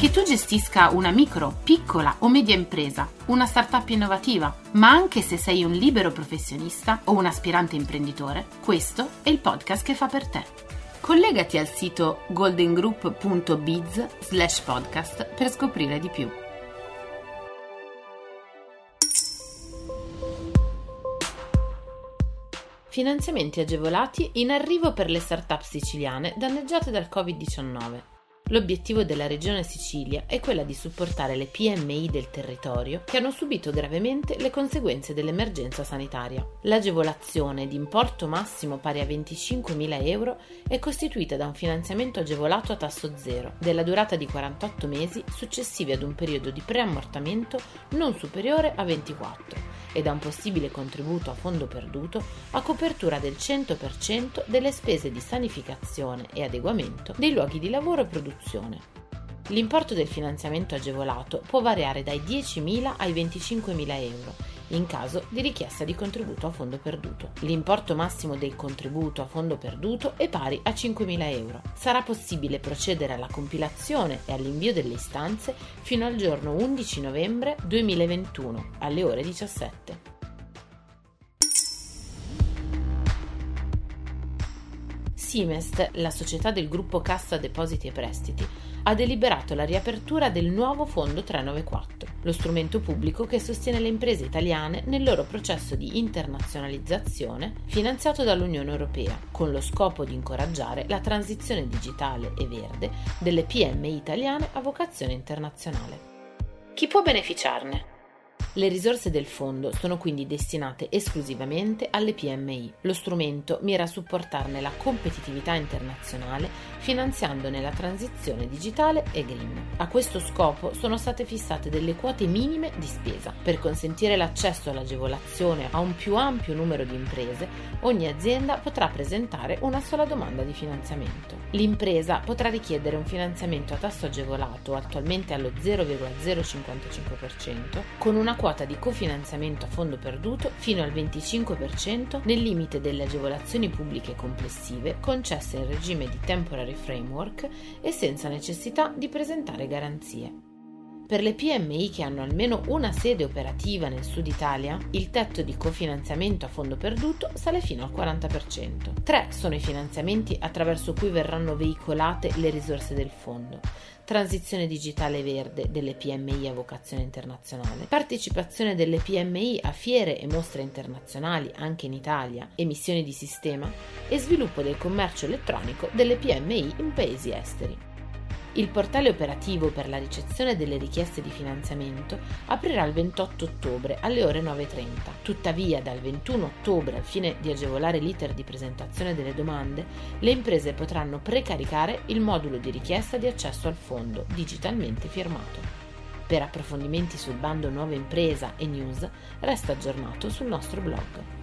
Che tu gestisca una micro, piccola o media impresa, una startup innovativa, ma anche se sei un libero professionista o un aspirante imprenditore, questo è il podcast che fa per te. Collegati al sito goldengroup.biz slash podcast per scoprire di più. Finanziamenti agevolati in arrivo per le start-up siciliane danneggiate dal Covid-19. L'obiettivo della Regione Sicilia è quella di supportare le PMI del territorio che hanno subito gravemente le conseguenze dell'emergenza sanitaria. L'agevolazione di importo massimo pari a 25.000 euro è costituita da un finanziamento agevolato a tasso zero, della durata di 48 mesi successivi ad un periodo di preammortamento non superiore a 24 e da un possibile contributo a fondo perduto a copertura del 100% delle spese di sanificazione e adeguamento dei luoghi di lavoro e produzione. L'importo del finanziamento agevolato può variare dai 10.000 ai 25.000 euro in caso di richiesta di contributo a fondo perduto. L'importo massimo del contributo a fondo perduto è pari a 5.000 euro. Sarà possibile procedere alla compilazione e all'invio delle istanze fino al giorno 11 novembre 2021 alle ore 17. Simest, la società del gruppo Cassa Depositi e Prestiti, ha deliberato la riapertura del nuovo Fondo 394, lo strumento pubblico che sostiene le imprese italiane nel loro processo di internazionalizzazione finanziato dall'Unione Europea, con lo scopo di incoraggiare la transizione digitale e verde delle PMI italiane a vocazione internazionale. Chi può beneficiarne? Le risorse del fondo sono quindi destinate esclusivamente alle PMI. Lo strumento mira a supportarne la competitività internazionale finanziandone la transizione digitale e green. A questo scopo sono state fissate delle quote minime di spesa. Per consentire l'accesso all'agevolazione a un più ampio numero di imprese, ogni azienda potrà presentare una sola domanda di finanziamento. L'impresa potrà richiedere un finanziamento a tasso agevolato attualmente allo 0,055% con una quota di cofinanziamento a fondo perduto fino al 25% nel limite delle agevolazioni pubbliche complessive concesse in regime di temporary framework e senza necessità di presentare garanzie. Per le PMI che hanno almeno una sede operativa nel sud Italia, il tetto di cofinanziamento a fondo perduto sale fino al 40%. Tre sono i finanziamenti attraverso cui verranno veicolate le risorse del fondo. Transizione digitale verde delle PMI a vocazione internazionale, partecipazione delle PMI a fiere e mostre internazionali anche in Italia, emissioni di sistema e sviluppo del commercio elettronico delle PMI in paesi esteri. Il portale operativo per la ricezione delle richieste di finanziamento aprirà il 28 ottobre alle ore 9.30. Tuttavia, dal 21 ottobre, al fine di agevolare l'iter di presentazione delle domande, le imprese potranno precaricare il modulo di richiesta di accesso al fondo digitalmente firmato. Per approfondimenti sul bando Nuova Impresa e news, resta aggiornato sul nostro blog.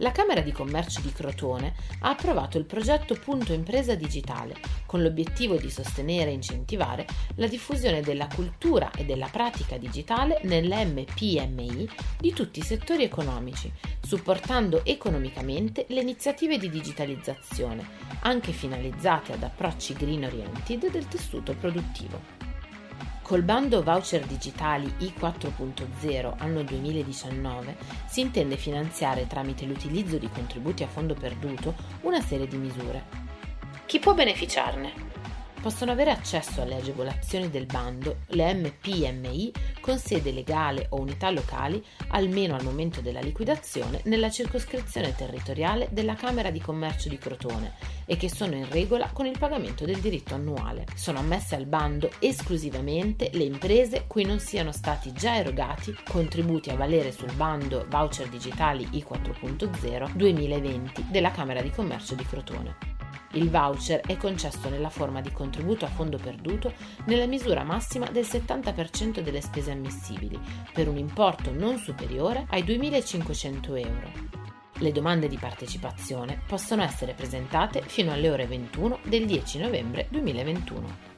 La Camera di Commercio di Crotone ha approvato il progetto Punto Impresa Digitale con l'obiettivo di sostenere e incentivare la diffusione della cultura e della pratica digitale nell'MPMI di tutti i settori economici, supportando economicamente le iniziative di digitalizzazione, anche finalizzate ad approcci green oriented del tessuto produttivo. Col bando voucher digitali I4.0 anno 2019 si intende finanziare tramite l'utilizzo di contributi a fondo perduto una serie di misure. Chi può beneficiarne? possono avere accesso alle agevolazioni del bando le MPMI con sede legale o unità locali almeno al momento della liquidazione nella circoscrizione territoriale della Camera di Commercio di Crotone e che sono in regola con il pagamento del diritto annuale. Sono ammesse al bando esclusivamente le imprese cui non siano stati già erogati contributi a valere sul bando voucher digitali I4.0 2020 della Camera di Commercio di Crotone. Il voucher è concesso nella forma di contributo a fondo perduto nella misura massima del 70% delle spese ammissibili, per un importo non superiore ai 2.500 euro. Le domande di partecipazione possono essere presentate fino alle ore 21 del 10 novembre 2021.